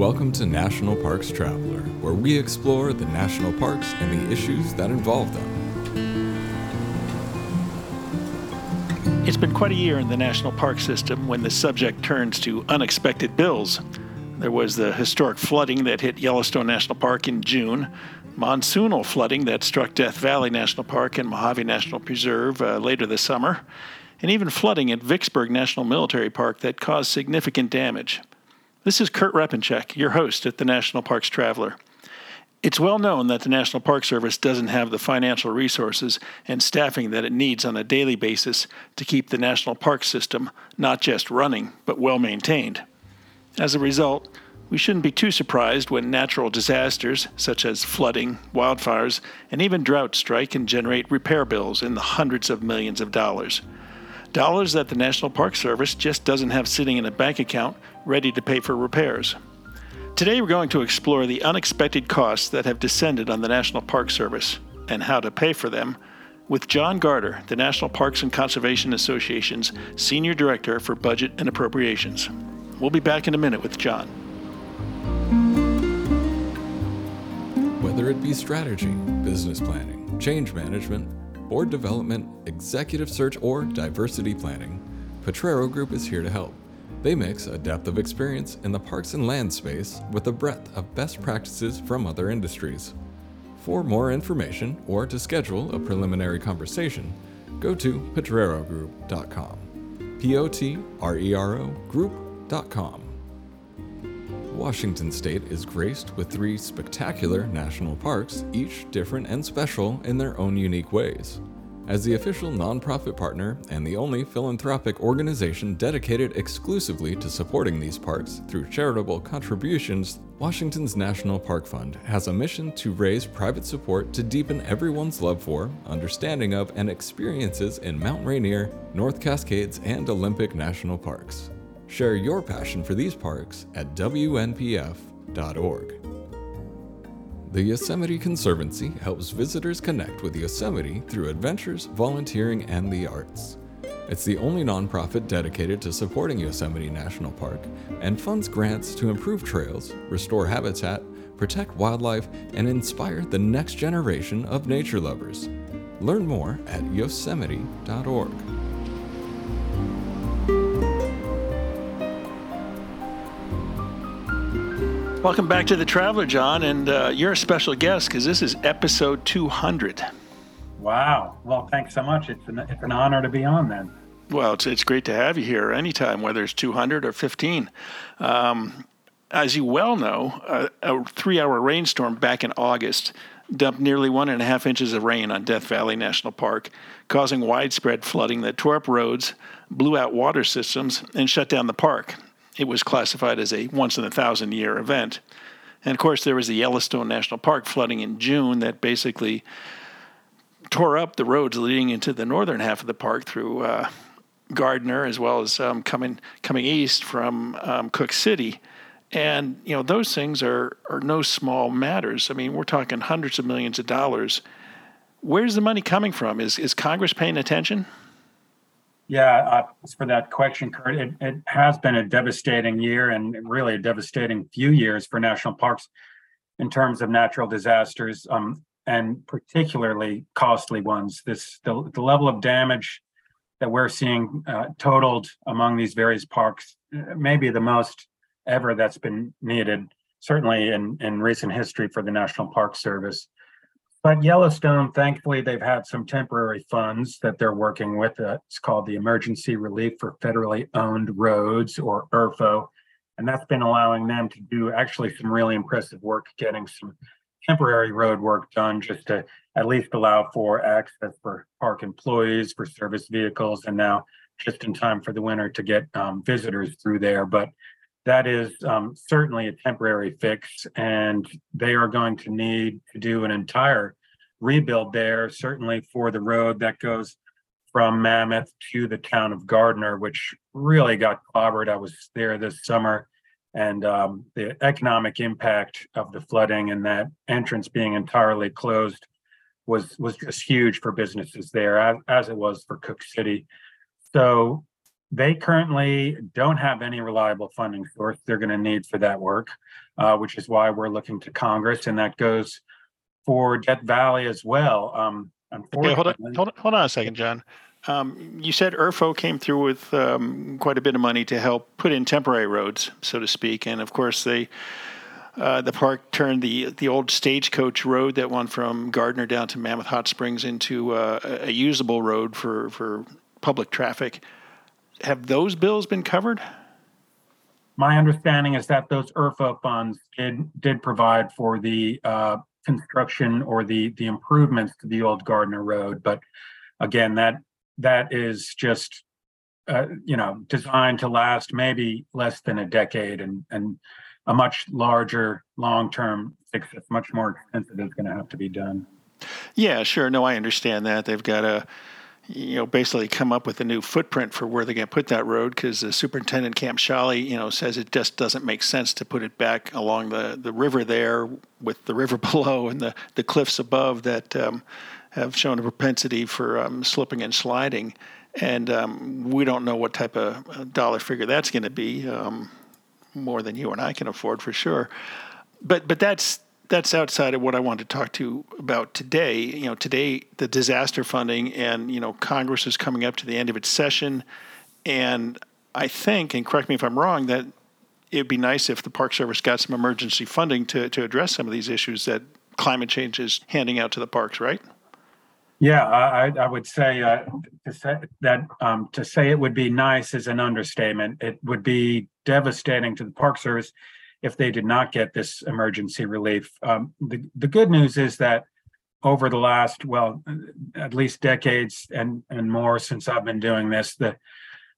Welcome to National Parks Traveler, where we explore the national parks and the issues that involve them. It's been quite a year in the national park system when the subject turns to unexpected bills. There was the historic flooding that hit Yellowstone National Park in June, monsoonal flooding that struck Death Valley National Park and Mojave National Preserve uh, later this summer, and even flooding at Vicksburg National Military Park that caused significant damage. This is Kurt Repanshek, your host at the National Parks Traveler. It's well known that the National Park Service doesn't have the financial resources and staffing that it needs on a daily basis to keep the national park system not just running, but well maintained. As a result, we shouldn't be too surprised when natural disasters, such as flooding, wildfires, and even drought strike and generate repair bills in the hundreds of millions of dollars. Dollars that the National Park Service just doesn't have sitting in a bank account ready to pay for repairs. Today, we're going to explore the unexpected costs that have descended on the National Park Service and how to pay for them with John Garder, the National Parks and Conservation Association's Senior Director for Budget and Appropriations. We'll be back in a minute with John. Whether it be strategy, business planning, change management, board development, executive search, or diversity planning, Potrero Group is here to help. They mix a depth of experience in the parks and land space with a breadth of best practices from other industries. For more information or to schedule a preliminary conversation, go to potrerogroup.com. P O T R E R O group.com. Washington state is graced with three spectacular national parks, each different and special in their own unique ways. As the official nonprofit partner and the only philanthropic organization dedicated exclusively to supporting these parks through charitable contributions, Washington's National Park Fund has a mission to raise private support to deepen everyone's love for, understanding of, and experiences in Mount Rainier, North Cascades, and Olympic National Parks. Share your passion for these parks at WNPF.org. The Yosemite Conservancy helps visitors connect with Yosemite through adventures, volunteering, and the arts. It's the only nonprofit dedicated to supporting Yosemite National Park and funds grants to improve trails, restore habitat, protect wildlife, and inspire the next generation of nature lovers. Learn more at yosemite.org. Welcome back to the Traveler, John, and uh, you're a special guest because this is episode 200. Wow. Well, thanks so much. It's an, it's an honor to be on then. Well, it's, it's great to have you here anytime, whether it's 200 or 15. Um, as you well know, a, a three hour rainstorm back in August dumped nearly one and a half inches of rain on Death Valley National Park, causing widespread flooding that tore up roads, blew out water systems, and shut down the park it was classified as a once in a thousand year event. And of course, there was the Yellowstone National Park flooding in June that basically tore up the roads leading into the northern half of the park through uh, Gardiner, as well as um, coming coming east from um, Cooke City. And you know those things are are no small matters. I mean, we're talking hundreds of millions of dollars. Where's the money coming from? Is is Congress paying attention? Yeah, uh, for that question, Kurt. It, it has been a devastating year and really a devastating few years for national parks in terms of natural disasters, um, and particularly costly ones. This the, the level of damage that we're seeing uh, totaled among these various parks, uh, maybe the most ever that's been needed, certainly in in recent history for the National Park Service. But Yellowstone, thankfully, they've had some temporary funds that they're working with. Uh, it's called the Emergency Relief for Federally Owned Roads, or ERFO. And that's been allowing them to do actually some really impressive work getting some temporary road work done just to at least allow for access for park employees, for service vehicles, and now just in time for the winter to get um, visitors through there. But that is um, certainly a temporary fix, and they are going to need to do an entire rebuild there, certainly for the road that goes from Mammoth to the town of Gardiner, which really got clobbered. I was there this summer, and um, the economic impact of the flooding and that entrance being entirely closed was was just huge for businesses there, as, as it was for Cooke City. So they currently don't have any reliable funding source they're going to need for that work, uh, which is why we're looking to Congress, and that goes for Death Valley as well. Um, okay, hold on, hold on, hold on a second, John. Um, you said ERFO came through with um, quite a bit of money to help put in temporary roads, so to speak, and of course they. Uh, the park turned the the old stagecoach road that went from Gardiner down to Mammoth Hot Springs into uh, a usable road for, for public traffic. Have those bills been covered? My understanding is that those ERFO funds did did provide for the uh, construction or the the improvements to the old Gardiner Road, but again, that that is just uh, you know designed to last maybe less than a decade and and a much larger long-term fix that's much more expensive is going to have to be done. Yeah sure. No i understand that. They've got to you know basically come up with a new footprint for where they're going to put that road because the superintendent Cam Sholly, you know says it just doesn't make sense to put it back along the, the river there with the river below and the, the cliffs above that um, have shown a propensity for um, slipping and sliding. And um, we don't know what type of uh, dollar figure that's going to be, um, more than you and I can afford for sure. But but that's that's outside of what I want to talk to about today. You know, today the disaster funding and you know Congress is coming up to the end of its session, and I think, and correct me if I'm wrong, that it'd be nice if the Park Service got some emergency funding to to address some of these issues that climate change is handing out to the parks, right? Yeah, I, I would say, uh, to say that um, to say it would be nice is an understatement. It would be devastating to the Park Service if they did not get this emergency relief. Um, the the good news is that over the last well, at least decades and and more since I've been doing this, the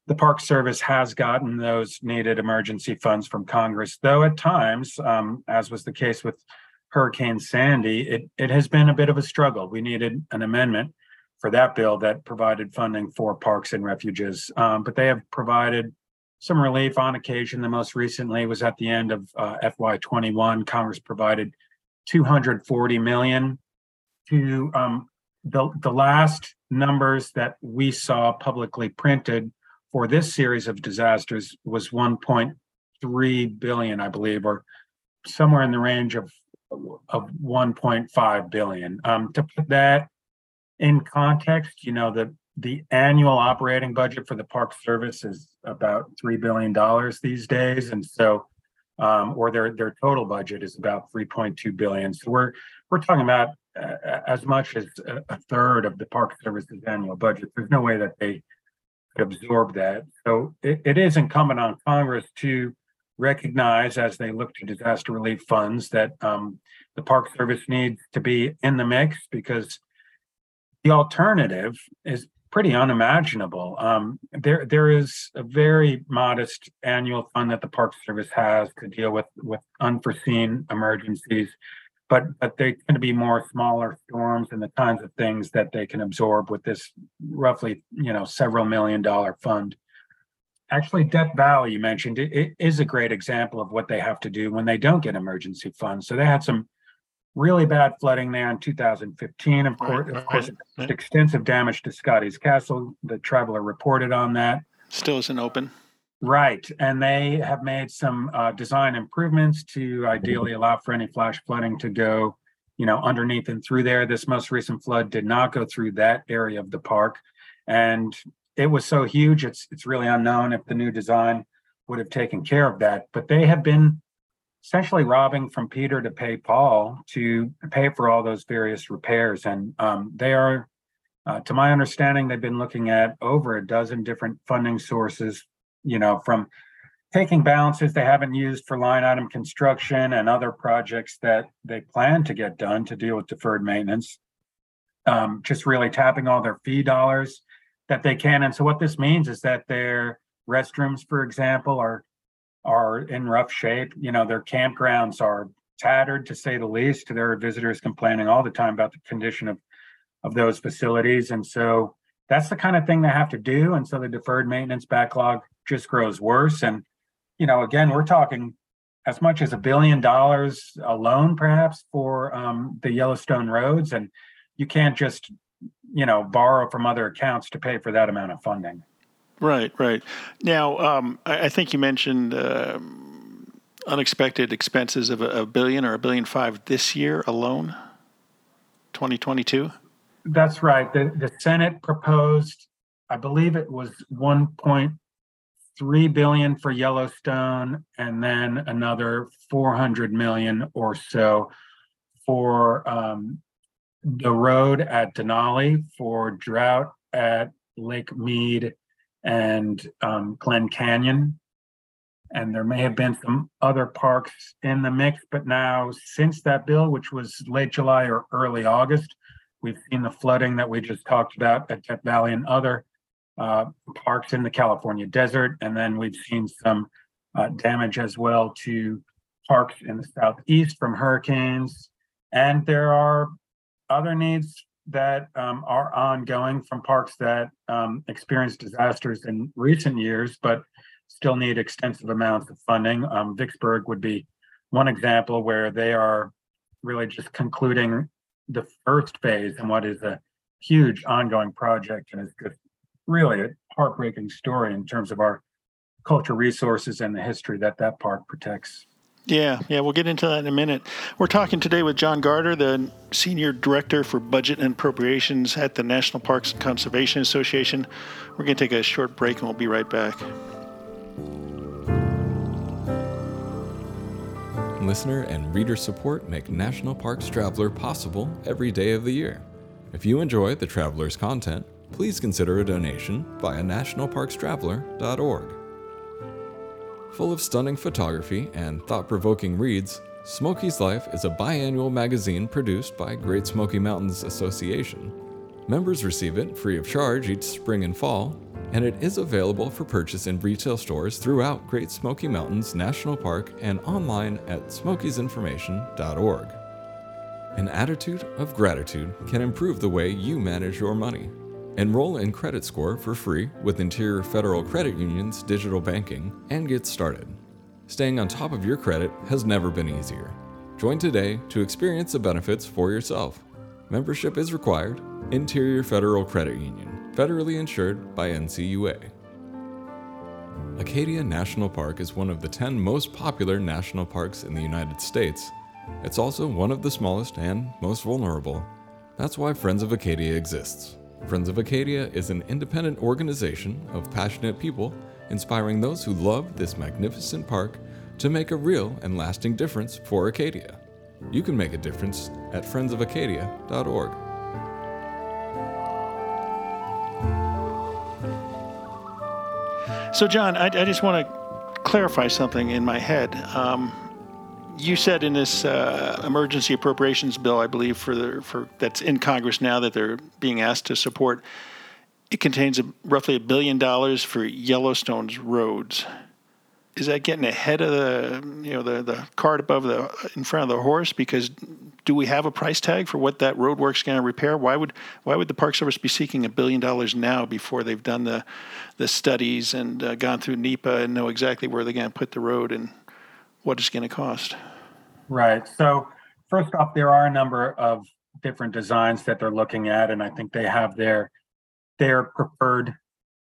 the Park Service has gotten those needed emergency funds from Congress, though at times, um, as was the case with Hurricane Sandy, it, it has been a bit of a struggle. We needed an amendment for that bill that provided funding for parks and refuges, um, but they have provided some relief on occasion. The most recently was at the end of uh, FY21. Congress provided 240 million to um, the the last numbers that we saw publicly printed for this series of disasters was 1.3 billion, I believe, or somewhere in the range of of 1.5 billion. Um, to put that in context, you know, the the annual operating budget for the Park Service is about three billion dollars these days, and so, um, or their their total budget is about 3.2 billion. So we're we're talking about uh, as much as a, a third of the Park Service's annual budget. There's no way that they could absorb that. So it, it is incumbent on Congress to recognize as they look to disaster relief funds that um, the Park Service needs to be in the mix because the alternative is pretty unimaginable. Um, there, there is a very modest annual fund that the Park Service has to deal with with unforeseen emergencies, but but they tend to be more smaller storms and the kinds of things that they can absorb with this roughly you know several million dollar fund actually death valley you mentioned it, it is a great example of what they have to do when they don't get emergency funds so they had some really bad flooding there in 2015 of course right, of course right. extensive damage to scotty's castle. The traveler reported on that. Still isn't open. Right and they have made some uh, design improvements to ideally allow for any flash flooding to go you know underneath and through there. This most recent flood did not go through that area of the park and it was so huge it's it's really unknown if the new design would have taken care of that. But they have been essentially robbing from peter to pay paul to pay for all those various repairs and um, they are uh, to my understanding they've been looking at over a dozen different funding sources you know from taking balances they haven't used for line item construction and other projects that they plan to get done to deal with deferred maintenance um, just really tapping all their fee dollars that they can. And so what this means is that their restrooms, for example, are are in rough shape. You know, their campgrounds are tattered to say the least. There are visitors complaining all the time about the condition of of those facilities. And so that's the kind of thing they have to do. And so the deferred maintenance backlog just grows worse. And, you know, again, we're talking as much as a billion dollars alone, perhaps, for um, the Yellowstone roads. And you can't just you know borrow from other accounts to pay for that amount of funding Right, right. Now, um, I, I, think you mentioned uh, unexpected expenses of a, a, billion or a billion five this year alone, 2022. That's right. The the Senate proposed, I believe it was 1.3 billion for Yellowstone, and then another 400 million or so for um, the road at Denali, for drought at Lake Mead and um, Glen Canyon. And there may have been some other parks in the mix, but now since that bill, which was late July or early August, we've seen the flooding that we just talked about at Death Valley and other uh, parks in the California desert. And then we've seen some uh, damage as well to parks in the southeast from hurricanes. And there are other needs that um, are ongoing from parks that um, experienced disasters in recent years, but still need extensive amounts of funding. Um, Vicksburg would be one example where they are really just concluding the first phase in what is a huge ongoing project and is just really a heartbreaking story in terms of our cultural resources and the history that that park protects. Yeah, yeah, we'll get into that in a minute. We're talking today with John Garder, the Senior Director for Budget and Appropriations at the National Parks and Conservation Association. We're going to take a short break and we'll be right back. Listener and reader support make National Parks Traveler possible every day of the year. If you enjoy the Traveler's content, please consider a donation via nationalparkstraveler.org. Full of stunning photography and thought provoking reads, Smokies Life is a biannual magazine produced by Great Smoky Mountains Association. Members receive it free of charge each spring and fall, and it is available for purchase in retail stores throughout Great Smoky Mountains National Park and online at smokiesinformation.org. An attitude of gratitude can improve the way you manage your money. Enroll in Credit Score for free with Interior Federal Credit Union's digital banking and get started. Staying on top of your credit has never been easier. Join today to experience the benefits for yourself. Membership is required. Interior Federal Credit Union, federally insured by NCUA. Acadia National Park is one of the 10 most popular national parks in the United States. It's also one of the smallest and most vulnerable. That's why Friends of Acadia exists. Friends of Acadia is an independent organization of passionate people inspiring those who love this magnificent park to make a real and lasting difference for Acadia. You can make a difference at friendsofacadia.org. So, John, I, I just want to clarify something in my head. Um, you said in this uh, emergency appropriations bill, I believe, for the for that's in Congress now that they're being asked to support, it contains a, roughly a billion dollars for Yellowstone's roads. Is that getting ahead of the you know the the cart above the in front of the horse? Because do we have a price tag for what that road work's going to repair? Why would why would the Park Service be seeking a billion dollars now before they've done the the studies and uh, gone through NEPA and know exactly where they're going to put the road and what it's going to cost? Right. So first off, there are a number of different designs that they're looking at, and I think they have their their preferred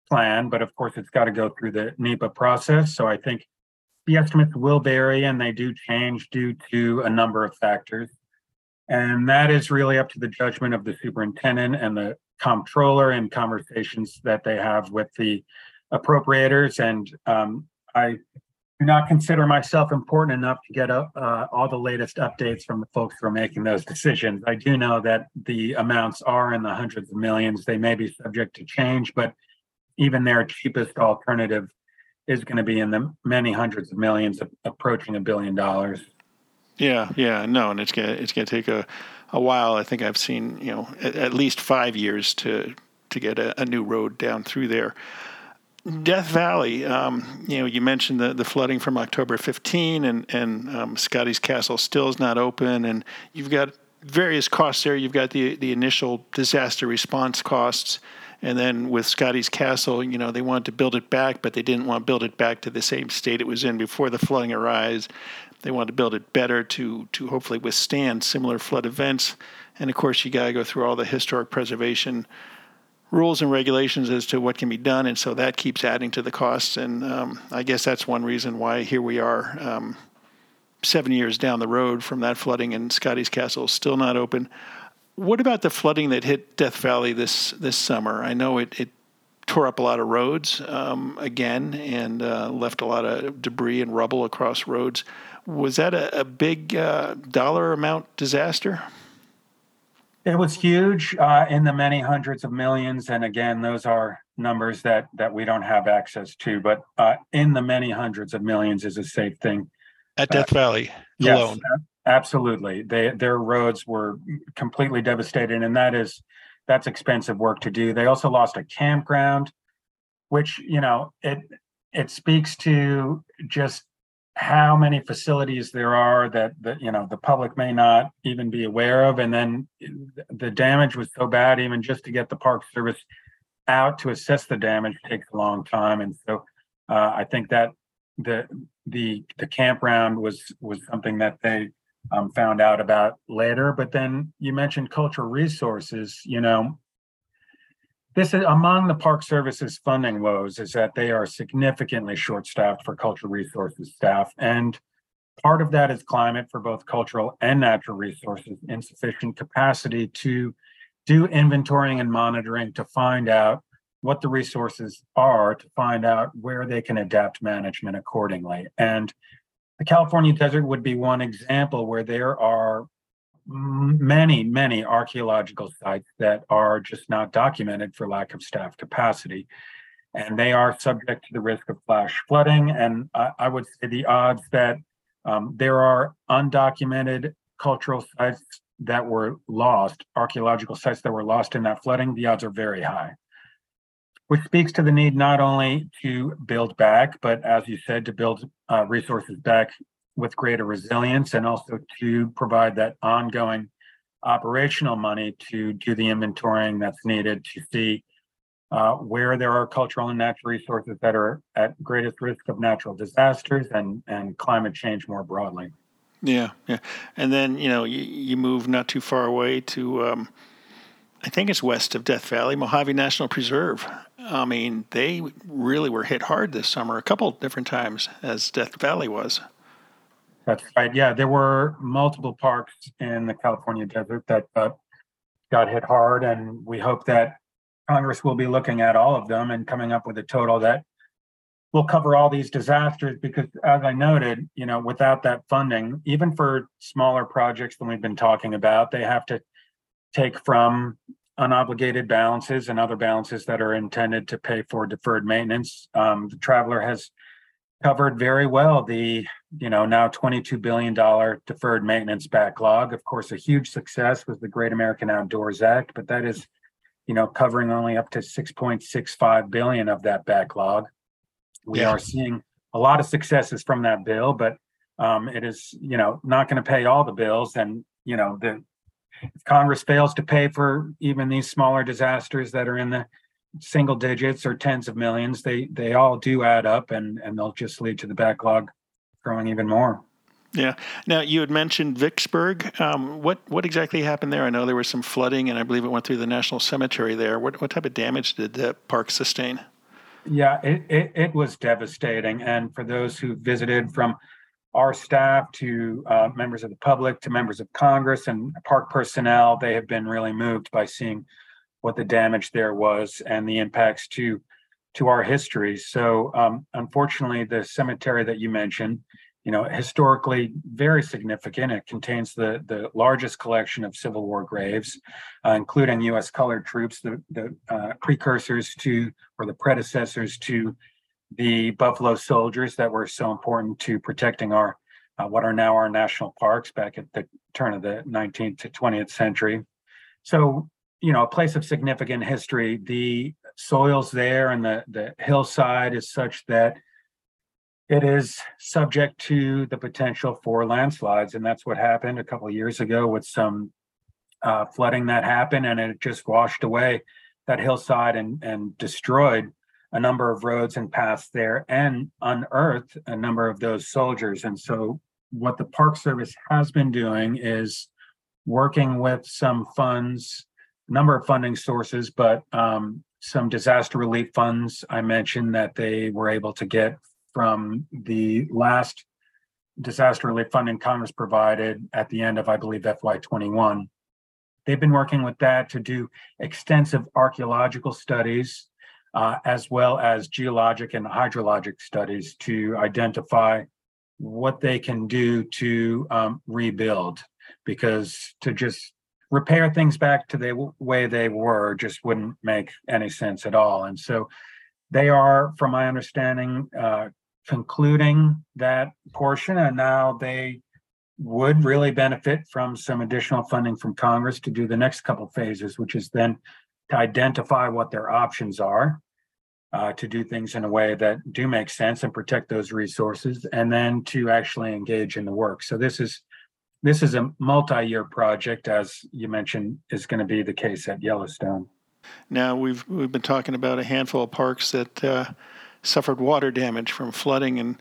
plan. But of course, it's got to go through the NEPA process. So I think the estimates will vary, and they do change due to a number of factors. And that is really up to the judgment of the superintendent and the comptroller and conversations that they have with the appropriators. And um, I do not consider myself important enough to get uh, all the latest updates from the folks who are making those decisions. I do know that the amounts are in the hundreds of millions. They may be subject to change, but even their cheapest alternative is going to be in the many hundreds of millions, approaching a billion dollars. Yeah, yeah, no, and it's gonna it's gonna take a, a while. I think I've seen you know at, at least five years to to get a, a new road down through there. Death Valley, um, you know, you mentioned the, the flooding from October 15, and and um, Scotty's Castle still is not open, and you've got various costs there. You've got the the initial disaster response costs, and then with Scotty's Castle, you know, they wanted to build it back, but they didn't want to build it back to the same state it was in before the flooding arose. They wanted to build it better to to hopefully withstand similar flood events, and of course, you got to go through all the historic preservation rules and regulations as to what can be done, and so that keeps adding to the costs. And um, I guess that's one reason why here we are, um, seven years down the road from that flooding, and Scotty's Castle is still not open. What about the flooding that hit Death Valley this this summer? I know it, it tore up a lot of roads um, again and uh, left a lot of debris and rubble across roads. Was that a, a big uh, dollar amount disaster? It was huge uh, in the many hundreds of millions, and again, those are numbers that that we don't have access to. But uh, in the many hundreds of millions is a safe thing. At Death Valley yes, alone, absolutely. They their roads were completely devastated, and that is that's expensive work to do. They also lost a campground, which you know it it speaks to just how many facilities there are that that you know the public may not even be aware of. And then the damage was so bad even just to get the park service out to assess the damage takes a long time. And so uh, i think that the the the campground was was something that they um, found out about later. But then you mentioned cultural resources you know this is among the Park Service's funding woes is that they are significantly short-staffed for cultural resources staff. And part of that is climate for both cultural and natural resources, insufficient capacity to do inventorying and monitoring to find out what the resources are, to find out where they can adapt management accordingly. And the California desert would be one example where there are many, many archaeological sites that are just not documented for lack of staff capacity. And they are subject to the risk of flash flooding. And I, I would say the odds that um, there are undocumented cultural sites that were lost, archaeological sites that were lost in that flooding, the odds are very high. Which speaks to the need not only to build back, but as you said, to build uh, resources back with greater resilience and also to provide that ongoing operational money to do the inventorying that's needed to see uh, where there are cultural and natural resources that are at greatest risk of natural disasters and, and climate change more broadly. Yeah, yeah. And then, you know, you, you move not too far away to, um, I think it's west of Death Valley, Mojave National Preserve. I mean, they really were hit hard this summer a couple different times, as Death Valley was. That's right. Yeah, there were multiple parks in the California desert that uh, got hit hard, and we hope that Congress will be looking at all of them and coming up with a total that will cover all these disasters. Because, as I noted, you know, without that funding, even for smaller projects than we've been talking about, they have to take from unobligated balances and other balances that are intended to pay for deferred maintenance. Um, the traveler has covered very well the you know now 22 billion dollar deferred maintenance backlog of course a huge success was the great american outdoors act but that is you know covering only up to 6.65 billion of that backlog we yeah. are seeing a lot of successes from that bill but um, it is you know not going to pay all the bills and you know the if congress fails to pay for even these smaller disasters that are in the single digits or tens of millions, they they all do add up, and and they'll just lead to the backlog growing even more. Yeah. Now you had mentioned Vicksburg. Um, what what exactly happened there? I know there was some flooding, and I believe it went through the national cemetery there. What what type of damage did the park sustain? Yeah, it, it, it was devastating. And for those who visited from our staff to uh, members of the public to members of Congress and park personnel, they have been really moved by seeing what the damage there was and the impacts to to our history. So um, unfortunately, the cemetery that you mentioned, you know, historically very significant. It contains the the largest collection of Civil War graves, uh, including U.S. colored troops, the the uh, precursors to or the predecessors to the Buffalo Soldiers that were so important to protecting our uh, what are now our national parks back at the turn of the 19th to 20th century. So you know a place of significant history. The soils there and the the hillside is such that it is subject to the potential for landslides. And that's what happened a couple of years ago with some uh, flooding that happened and it just washed away that hillside and and destroyed a number of roads and paths there and unearthed a number of those soldiers. And so what the park service has been doing is working with some funds number of funding sources, but um, some disaster relief funds I mentioned that they were able to get from the last disaster relief funding Congress provided at the end of, I believe, FY21. They've been working with that to do extensive archaeological studies, uh, as well as geologic and hydrologic studies to identify what they can do to um, rebuild. Because to just repair things back to the way they were just wouldn't make any sense at all. And so they are, from my understanding, uh, concluding that portion, and now they would really benefit from some additional funding from Congress to do the next couple phases, which is then to identify what their options are, uh, to do things in a way that do make sense and protect those resources, and then to actually engage in the work. So this is this is a multi-year project, as you mentioned, is going to be the case at Yellowstone. Now we've we've been talking about a handful of parks that uh, suffered water damage from flooding and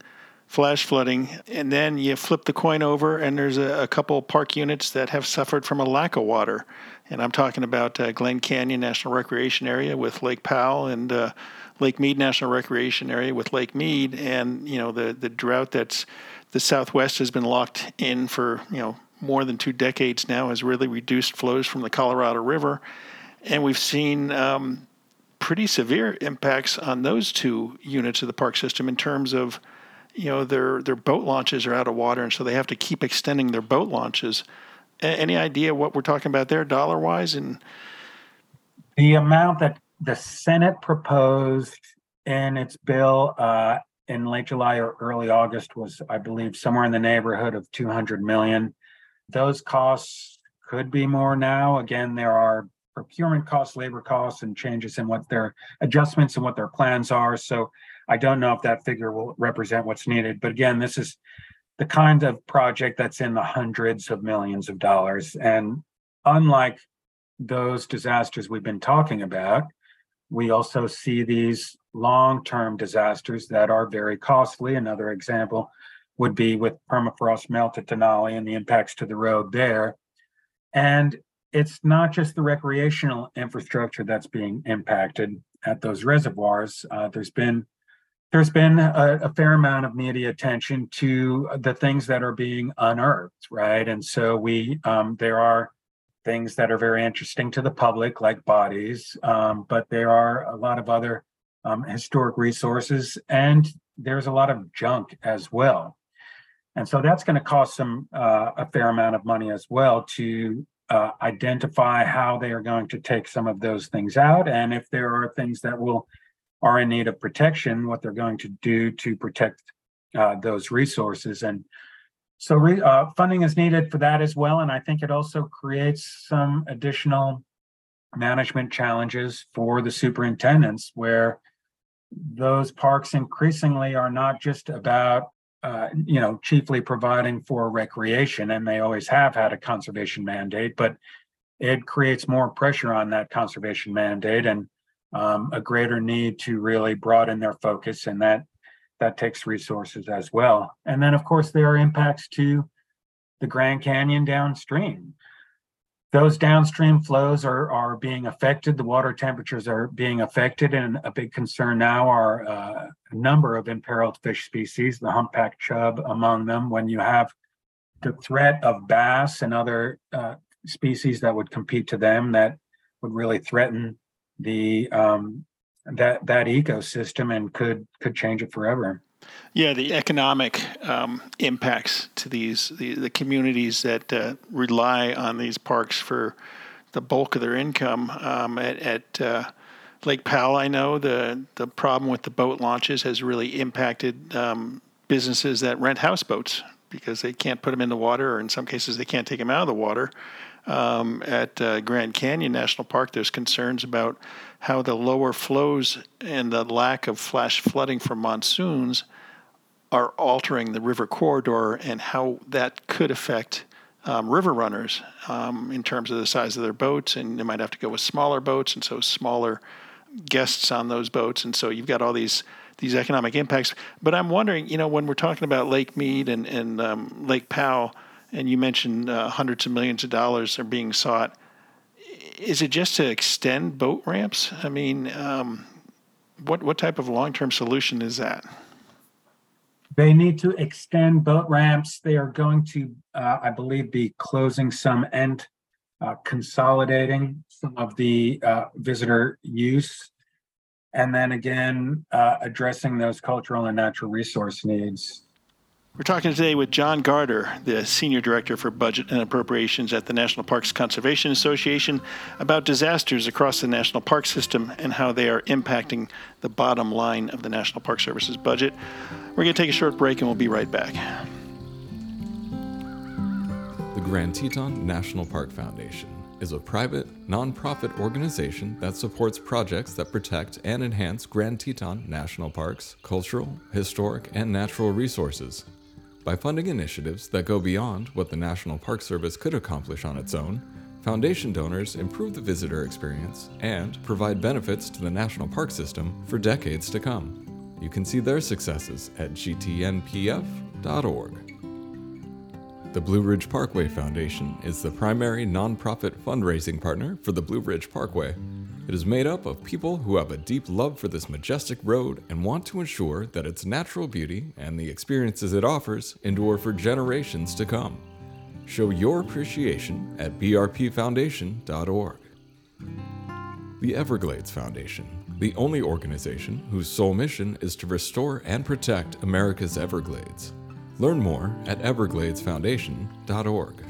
flash flooding, and then you flip the coin over, and there's a, a couple park units that have suffered from a lack of water. And I'm talking about uh, Glen Canyon National Recreation Area with Lake Powell and uh, Lake Mead National Recreation Area with Lake Mead, and you know the the drought that's the Southwest has been locked in for you know more than two decades now has really reduced flows from the Colorado River, and we've seen um, pretty severe impacts on those two units of the park system in terms of you know their their boat launches are out of water, and so they have to keep extending their boat launches. A- any idea what we're talking about there, dollar wise? And the amount that the Senate proposed in its bill uh, in late July or early August was, I believe, somewhere in the neighborhood of 200 million. Those costs could be more now. Again, there are procurement costs, labor costs, and changes in what their adjustments and what their plans are. So I don't know if that figure will represent what's needed. But again, this is the kind of project that's in the hundreds of millions of dollars. And unlike those disasters we've been talking about, we also see these long-term disasters that are very costly. Another example would be with permafrost melt at Denali and the impacts to the road there. And it's not just the recreational infrastructure that's being impacted at those reservoirs. Uh, there's been there's been a, a, fair amount of media attention to the things that are being unearthed, right? And so we um, there are things that are very interesting to the public, like bodies, um, but there are a lot of other um, historic resources, and there's a lot of junk as well. And so that's going to cost some uh, a fair amount of money as well to uh, identify how they are going to take some of those things out, and if there are things that will are in need of protection, what they're going to do to protect uh, those resources. And so re, uh, funding is needed for that as well. And I think it also creates some additional management challenges for the superintendents where those parks increasingly are not just about uh, you know chiefly providing for recreation and they always have had a conservation mandate but it creates more pressure on that conservation mandate and um, a greater need to really broaden their focus and that that takes resources as well. And then, of course, there are impacts to the Grand Canyon downstream. Those downstream flows are, are being affected. The water temperatures are being affected. And a big concern now are uh, a number of imperiled fish species, the humpback chub among them. When you have the threat of bass and other uh, species that would compete to them, that would really threaten the um, that that ecosystem and could could change it forever. Yeah, the economic um, impacts to these the, the communities that uh, rely on these parks for the bulk of their income. Um, at, at uh, Lake Powell, I know the the problem with the boat launches has really impacted um, businesses that rent houseboats because they can't put them in the water, or in some cases they can't take them out of the water. Um, at uh, Grand Canyon National Park, there's concerns about how the lower flows and the lack of flash flooding from monsoons are altering the river corridor and how that could affect um, river runners um, in terms of the size of their boats. And they might have to go with smaller boats, and so smaller guests on those boats. And so you've got all these these economic impacts. But I'm wondering, you know, when we're talking about Lake Mead and, and um, Lake Powell, and you mentioned uh, hundreds of millions of dollars are being sought is it just to extend boat ramps? I mean, um, what what type of long term solution is that? They need to extend boat ramps. They are going to, uh, I believe, be closing some and uh, consolidating some of the uh, visitor use. And then again, uh, addressing those cultural and natural resource needs. We're talking today with John Garder, the Senior Director for Budget and Appropriations at the National Parks Conservation Association, about disasters across the national park system and how they are impacting the bottom line of the National Park Service's budget. We're going to take a short break and we'll be right back. The Grand Teton National Park Foundation is a private, nonprofit organization that supports projects that protect and enhance Grand Teton National Park's cultural, historic, and natural resources by funding initiatives that go beyond what the National Park Service could accomplish on its own, Foundation donors improve the visitor experience and provide benefits to the national park system for decades to come. You can see their successes at gtnpf.org. The Blue Ridge Parkway Foundation is the primary nonprofit fundraising partner for the Blue Ridge Parkway it is made up of people who have a deep love for this majestic road and want to ensure that its natural beauty and the experiences it offers endure for generations to come. Show your appreciation at brpfoundation.org. The Everglades Foundation, the only organization whose sole mission is to restore and protect America's Everglades. Learn more at evergladesfoundation.org.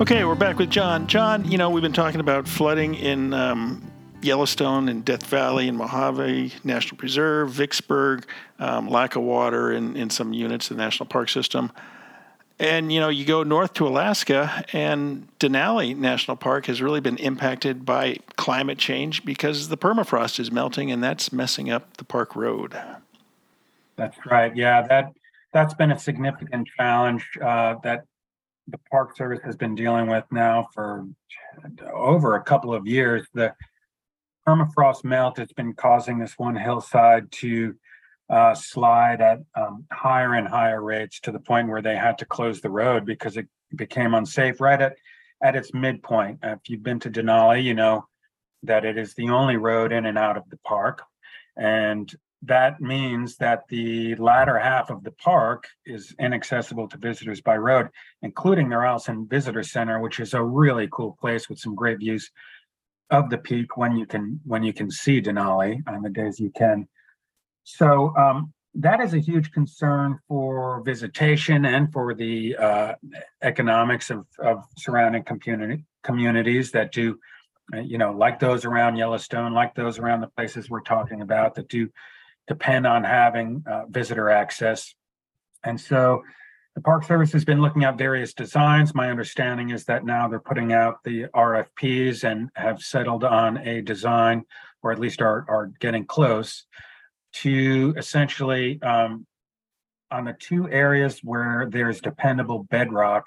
Okay, we're back with John. John, you know, we've been talking about flooding in um, Yellowstone and Death Valley and Mojave National Preserve, Vicksburg, um, lack of water in, in some units of the national park system. And, you know, you go north to Alaska, and Denali National Park has really been impacted by climate change because the permafrost is melting and that's messing up the park road. That's right. Yeah, that that's been a significant challenge uh, that the Park Service has been dealing with now for over a couple of years. The permafrost melt has been causing this one hillside to uh, slide at um, higher and higher rates to the point where they had to close the road because it became unsafe right at at its midpoint. If you've been to Denali, you know that it is the only road in and out of the park, and that means that the latter half of the park is inaccessible to visitors by road, including the Ralston Visitor Center, which is a really cool place with some great views of the peak when you can when you can see Denali on the days you can. So um, that is a huge concern for visitation and for the uh, economics of, of surrounding community communities that do, uh, you know, like those around Yellowstone, like those around the places we're talking about that do depend on having uh, visitor access. And so the Park Service has been looking at various designs. My understanding is that now they're putting out the RFPs and have settled on a design, or at least are, are getting close to essentially um, on the two areas where there's dependable bedrock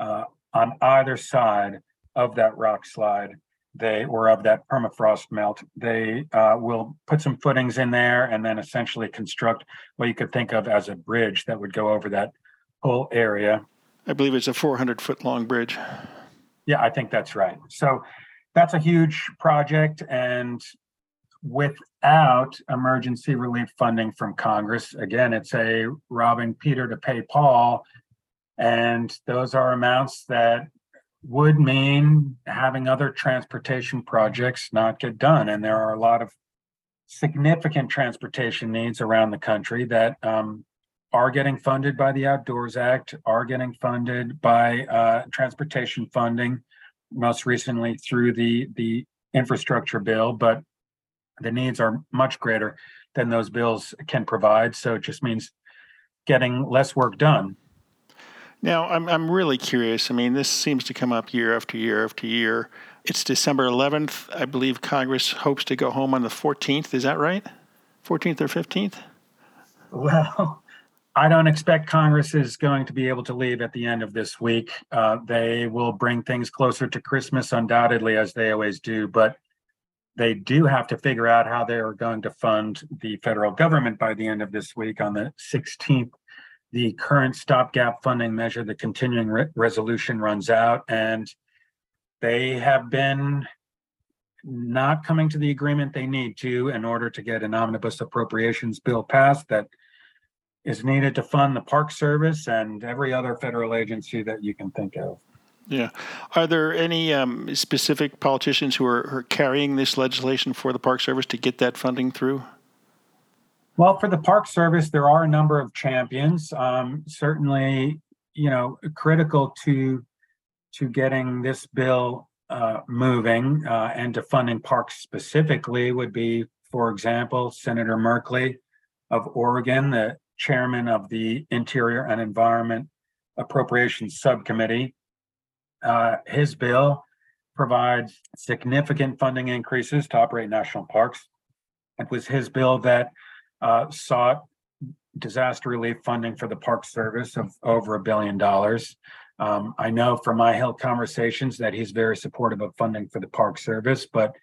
uh, on either side of that rock slide they or of that permafrost melt they uh, will put some footings in there and then essentially construct what you could think of as a bridge that would go over that whole area. I believe it's a 400 foot long bridge. Yeah i think that's right. So that's a huge project and without emergency relief funding from congress again it's a robbing peter to pay paul and those are amounts that would mean having other transportation projects not get done. And there are a lot of significant transportation needs around the country that um, are getting funded by the Outdoors Act, are getting funded by uh, transportation funding, most recently through the the infrastructure bill. But the needs are much greater than those bills can provide. So it just means getting less work done. Now, I'm, I'm really curious. I mean, this seems to come up year after year after year. It's December 11th. I believe Congress hopes to go home on the 14th. Is that right? 14th or 15th? Well, I don't expect Congress is going to be able to leave at the end of this week. Uh, they will bring things closer to Christmas, undoubtedly, as they always do. But they do have to figure out how they are going to fund the federal government by the end of this week on the 16th the current stopgap funding measure, the continuing re- resolution runs out, and they have been not coming to the agreement they need to in order to get an omnibus appropriations bill passed that is needed to fund the Park Service and every other federal agency that you can think of. Yeah. Are there any um, specific politicians who are, are, carrying this legislation for the Park Service to get that funding through? Well, for the Park Service, there are a number of champions. Um, certainly, you know, critical to to getting this bill uh, moving uh, and to funding parks specifically would be, for example, Senator Merkley of Oregon, the chairman of the Interior and Environment Appropriations Subcommittee. Uh, his bill provides significant funding increases to operate national parks. It was his bill that uh, sought disaster relief funding for the Park Service of over a billion dollars. Um, I know from my Hill conversations that he's very supportive of funding for the Park Service, but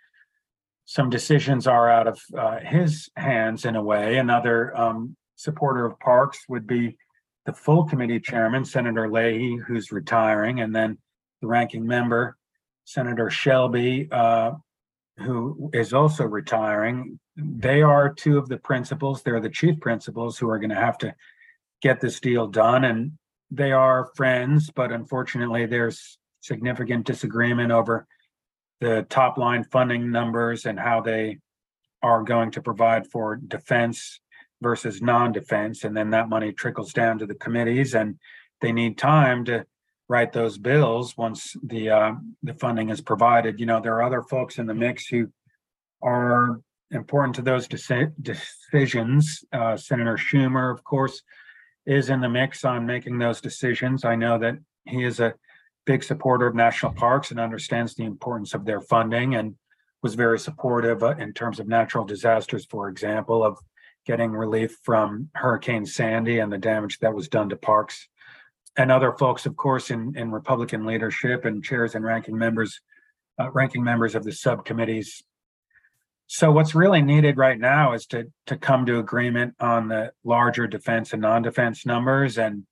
some decisions are out of uh, his hands in a way. Another um, supporter of parks would be the full committee chairman, Senator Leahy, who's retiring, and then the ranking member, Senator Shelby, uh, who is also retiring. They are two of the principals. They're the chief principals who are going to have to get this deal done. And they are friends, but unfortunately, there's significant disagreement over the top line funding numbers and how they are going to provide for defense versus non-defense and then that money trickles down to the committees and they need time to write those bills once the uh, the funding is provided you know there are other folks in the mix who are important to those deci- decisions uh, senator schumer of course is in the mix on making those decisions. I know that he is a big supporter of national parks and understands the importance of their funding and was very supportive uh, in terms of natural disasters, for example, of getting relief from Hurricane Sandy and the damage that was done to parks. And other folks, of course, in, in Republican leadership and chairs and ranking members, uh, ranking members of the subcommittees so what's really needed right now is to to come to agreement on the larger defense and non-defense numbers, and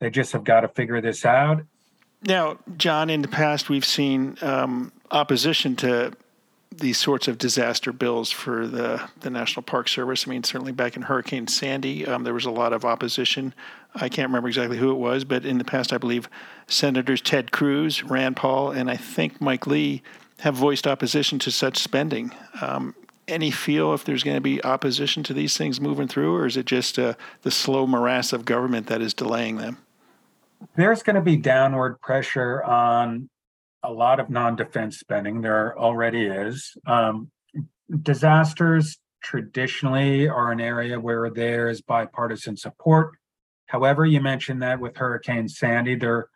they just have got to figure this out. Now, John, in the past we've seen um, opposition to these sorts of disaster bills for the, the National Park Service. I mean, certainly back in Hurricane Sandy, um, there was a lot of opposition. I can't remember exactly who it was, but in the past, I believe Senators Ted Cruz, Rand Paul, and I think Mike Lee have voiced opposition to such spending. Um, any feel if there's going to be opposition to these things moving through, or is it just uh, the slow morass of government that is delaying them? There's going to be downward pressure on a lot of non defense spending. There already is. Um, disasters traditionally are an area where there is bipartisan support. However, you mentioned that with Hurricane Sandy, there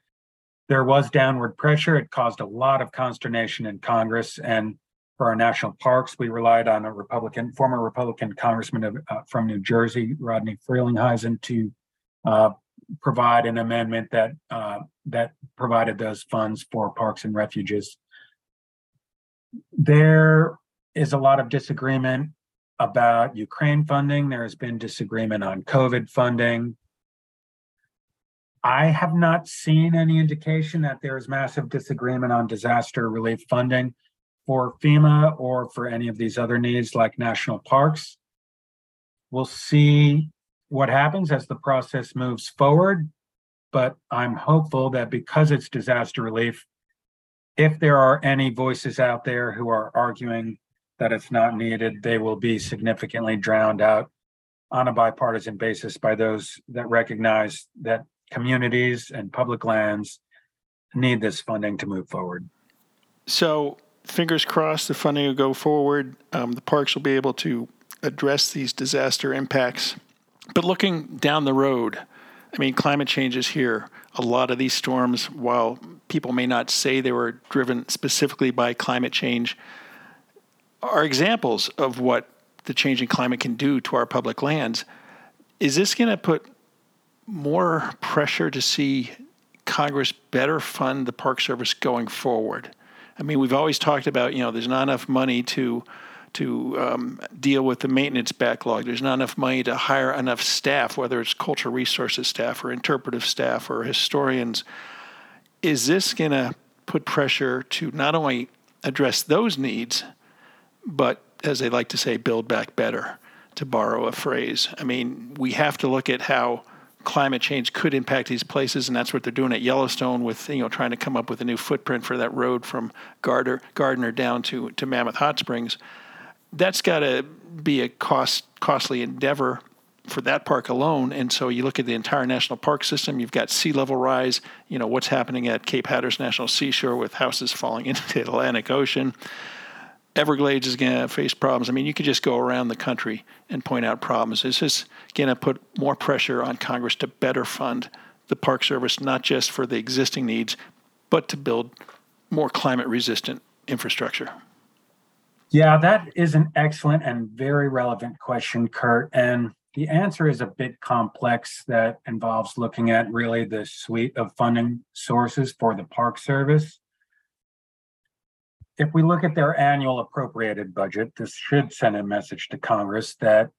there was downward pressure. It caused a lot of consternation in Congress. And for our national parks, we relied on a Republican, former Republican congressman of, uh, from New Jersey, Rodney Frelinghuysen, to uh, provide an amendment that uh, that provided those funds for parks and refuges. There is a lot of disagreement about Ukraine funding. There has been disagreement on COVID funding. I have not seen any indication that there is massive disagreement on disaster relief funding for FEMA or for any of these other needs like national parks. We'll see what happens as the process moves forward, but I'm hopeful that because it's disaster relief, if there are any voices out there who are arguing that it's not needed, they will be significantly drowned out on a bipartisan basis by those that recognize that communities and public lands need this funding to move forward. So, fingers crossed, the funding will go forward. Um, the parks will be able to address these disaster impacts. But looking down the road, I mean, climate change is here. A lot of these storms, while people may not say they were driven specifically by climate change, are examples of what the changing climate can do to our public lands. Is this going to put more pressure to see Congress better fund the Park Service going forward. I mean, we've always talked about, you know, there's not enough money to to um, deal with the maintenance backlog. There's not enough money to hire enough staff, whether it's cultural resources staff or interpretive staff or historians. Is this going to put pressure to not only address those needs, but as they like to say, build back better, to borrow a phrase? I mean, we have to look at how climate change could impact these places, and that's what they're doing at Yellowstone with you know trying to come up with a new footprint for that road from Gardiner, Gardiner down to to Mammoth Hot Springs. That's got to be a cost costly endeavor for that park alone. And so you look at the entire national park system. You've got sea level rise. You know what's happening at Cape Hatteras National Seashore with houses falling into the Atlantic Ocean. Everglades is going to face problems. I mean, you could just go around the country and point out problems. It's just going to put more pressure on Congress to better fund the Park Service, not just for the existing needs, but to build more climate resistant infrastructure. Yeah, that is an excellent and very relevant question, Kurt. And the answer is a bit complex that involves looking at really the suite of funding sources for the Park Service if we look at their annual appropriated budget, this should send a message to Congress that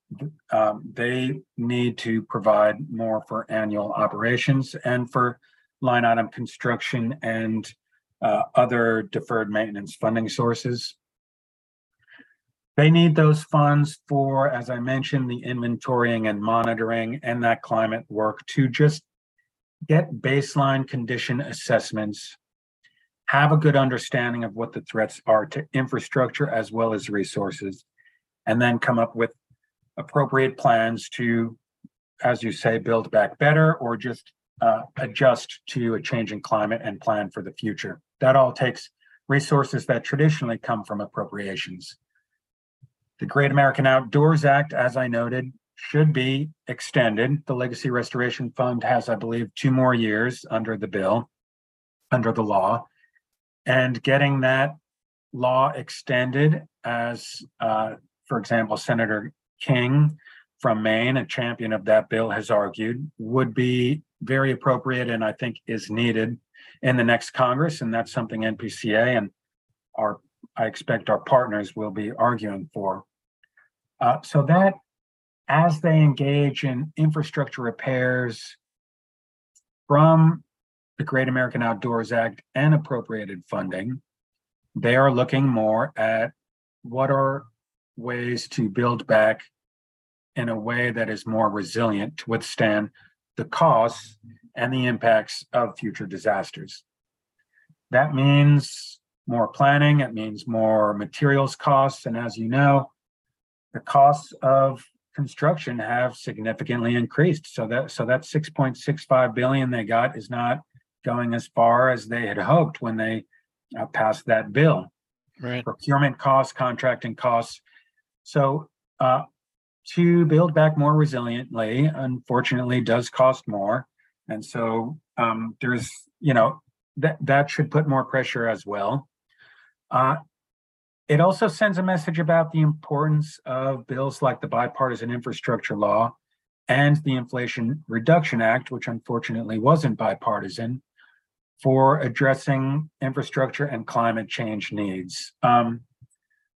um, they need to provide more for annual operations and for line item construction and uh, other deferred maintenance funding sources. They need those funds for, as I mentioned, the inventorying and monitoring and that climate work to just get baseline condition assessments have a good understanding of what the threats are to infrastructure as well as resources, and then come up with appropriate plans to, as you say, build back better or just uh, adjust to a changing climate and plan for the future. That all takes resources that traditionally come from appropriations. The Great American Outdoors Act, as I noted, should be extended. The Legacy Restoration Fund has, I believe, two more years under the bill, under the law and getting that law extended as, uh, for example, Senator King from Maine, a champion of that bill, has argued, would be very appropriate and I think is needed in the next Congress. And that's something NPCA and our, I expect our partners will be arguing for. Uh, so that as they engage in infrastructure repairs from the Great American Outdoors Act and appropriated funding, they are looking more at what are ways to build back in a way that is more resilient to withstand the costs and the impacts of future disasters. That means more planning, it means more materials costs, and as you know, the costs of construction have significantly increased. So that so that 6.65 billion they got is not going as far as they had hoped when they uh, passed that bill. Right. Procurement costs, contracting costs. So uh, to build back more resiliently, unfortunately, does cost more, and so um, there's you know that that should put more pressure as well. Uh, it also sends a message about the importance of bills like the bipartisan infrastructure law and the Inflation Reduction Act, which unfortunately wasn't bipartisan, for addressing infrastructure and climate change needs. Um,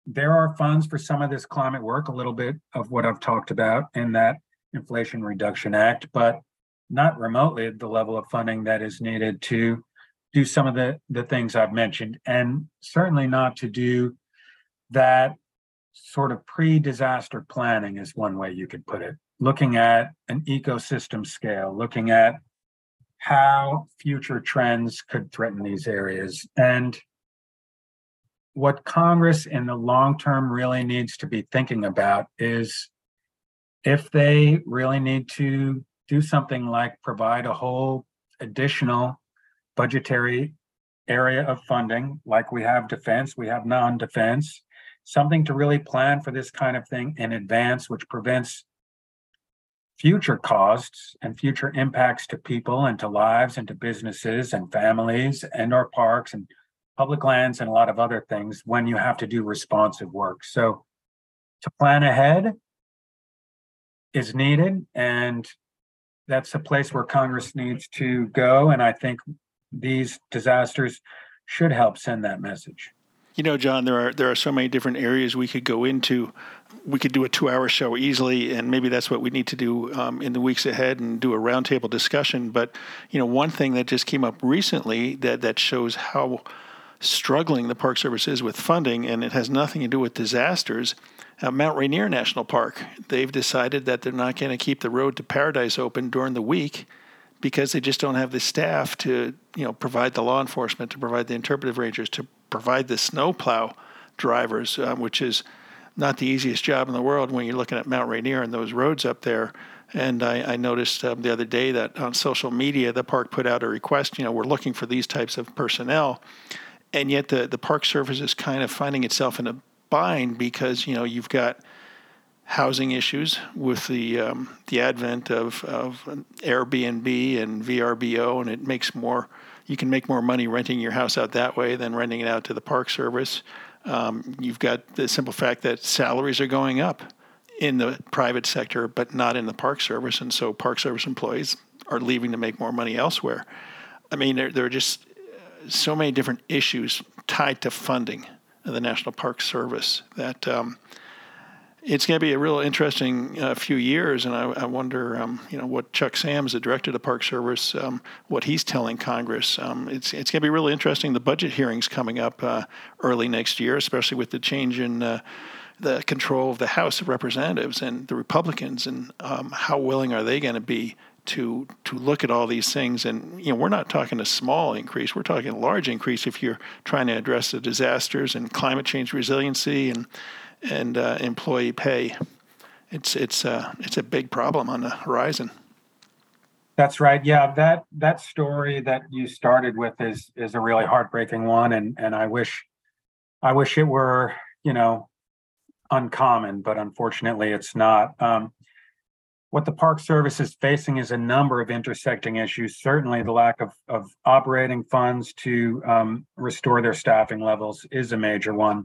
there are funds for some of this climate work, a little bit of what I've talked about in that Inflation Reduction Act, but not remotely the level of funding that is needed to do some of the, the things I've mentioned, and certainly not to do that sort of pre disaster planning, is one way you could put it. Looking at an ecosystem scale, looking at how future trends could threaten these areas. And what Congress in the long term really needs to be thinking about is if they really need to do something like provide a whole additional budgetary area of funding, like we have defense, we have non defense, something to really plan for this kind of thing in advance, which prevents future costs and future impacts to people and to lives and to businesses and families and our parks and public lands and a lot of other things when you have to do responsive work. So to plan ahead is needed and that's a place where Congress needs to go and I think these disasters should help send that message. You know, John, there are there are so many different areas we could go into. We could do a two-hour show easily, and maybe that's what we need to do um, in the weeks ahead and do a roundtable discussion. But you know, one thing that just came up recently that that shows how struggling the Park Service is with funding, and it has nothing to do with disasters. At Mount Rainier National Park, they've decided that they're not going to keep the road to Paradise open during the week because they just don't have the staff to, you know, provide the law enforcement, to provide the interpretive rangers, to provide the snowplow drivers, um, which is not the easiest job in the world when you're looking at Mount Rainier and those roads up there. And I, I noticed um, the other day that on social media, the park put out a request. You know, we're looking for these types of personnel, and yet the the park service is kind of finding itself in a bind because you know you've got housing issues with the um, the advent of, of Airbnb and VRBO, and it makes more you can make more money renting your house out that way than renting it out to the Park Service. Um, you've got the simple fact that salaries are going up in the private sector, but not in the Park Service, and so Park Service employees are leaving to make more money elsewhere. I mean, there, there are just so many different issues tied to funding of the National Park Service that um, it's going to be a real interesting uh, few years, and I, I wonder, um, you know, what Chuck Sams, the director of the Park Service, um, what he's telling Congress. Um, it's it's going to be really interesting. The budget hearings coming up uh, early next year, especially with the change in. Uh, the control of the House of Representatives and the Republicans, and um, how willing are they going to be to to look at all these things? And you know, we're not talking a small increase; we're talking a large increase if you're trying to address the disasters and climate change resiliency and and uh, employee pay. It's it's uh, it's a big problem on the horizon. That's right. Yeah, that that story that you started with is is a really heartbreaking one, and and I wish I wish it were you know uncommon, but unfortunately it's not. Um, what the Park Service is facing is a number of intersecting issues. Certainly, the lack of, of operating funds to um, restore their staffing levels is a major one.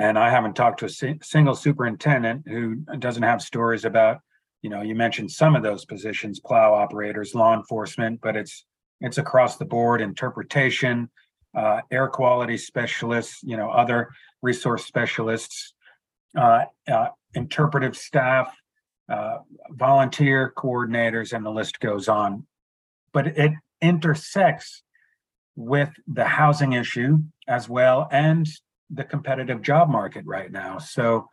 And I haven't talked to a single superintendent who doesn't have stories about, you know, you mentioned some of those positions, plow operators, law enforcement, but it's it's across the board, interpretation, uh, air quality specialists, you know, other resource specialists, uh, uh, interpretive staff, uh, volunteer coordinators, and the list goes on. But it intersects with the housing issue as well and the competitive job market right now. So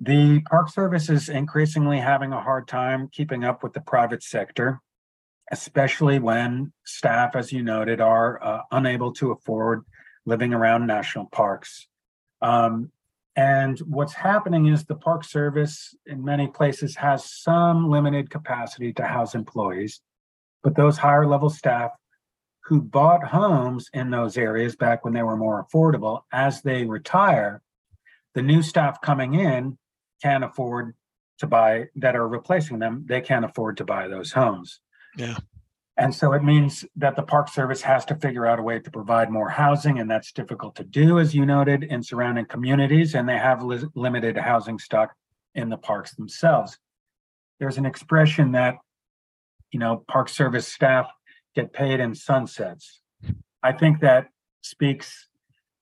the Park Service is increasingly having a hard time keeping up with the private sector, especially when staff, as you noted, are uh, unable to afford living around national parks. Um, and what's happening is the Park Service, in many places, has some limited capacity to house employees, but those higher level staff who bought homes in those areas back when they were more affordable, as they retire, the new staff coming in can't afford to buy that are replacing them, they can't afford to buy those homes. Yeah. And so it means that the Park Service has to figure out a way to provide more housing, and that's difficult to do, as you noted, in surrounding communities, and they have li- limited housing stock in the parks themselves. There's an expression that, you know, Park Service staff get paid in sunsets. I think that speaks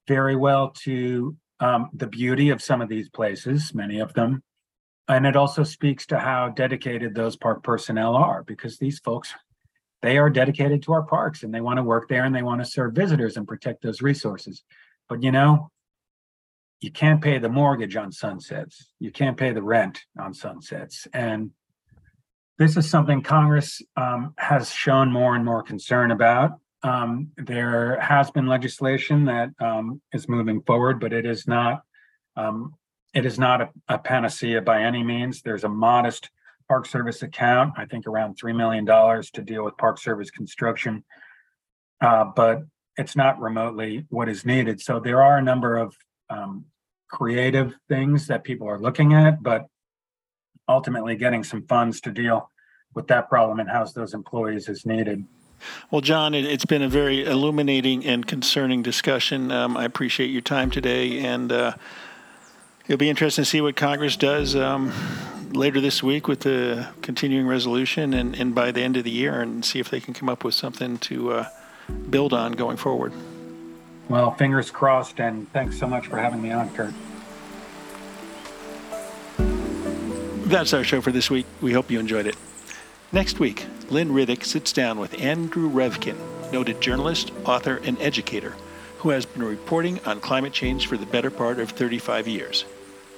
very well to um, the beauty of some of these places, many of them. And it also speaks to how dedicated those park personnel are because these folks, they are dedicated to our parks and they want to work there and they want to serve visitors and protect those resources. But you know, you can't pay the mortgage on sunsets. You can't pay the rent on sunsets. And this is something Congress um, has shown more and more concern about. Um, there has been legislation that um, is moving forward, but it is not um, it is not a, a, panacea by any means. There's a modest Park Service account, I think around three million dollars to deal with Park Service construction, uh, but it's not remotely what is needed. So there are a number of um, creative things that people are looking at, but ultimately getting some funds to deal with that problem and house those employees is needed. Well, John, it, has been a very illuminating and concerning discussion. Um, I appreciate your time today, and uh, it'll be interesting to see what Congress does um, later this week with the continuing resolution and, and, by the end of the year and see if they can come up with something to uh, build on going forward. Well, fingers crossed, and thanks so much for having me on, Kurt. That's our show for this week. We hope you enjoyed it. Next week, Lynn Riddick sits down with Andrew Revkin, noted journalist, author, and educator, who has been reporting on climate change for the better part of 35 years.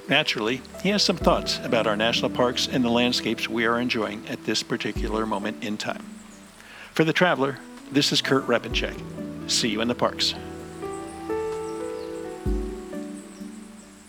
Naturally, he has some thoughts about our national parks and the landscapes we are enjoying at this particular moment in time. For The Traveler, this is Kurt Repanshek. See you in the parks.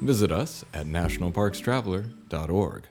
Visit us at nationalparkstraveler.org.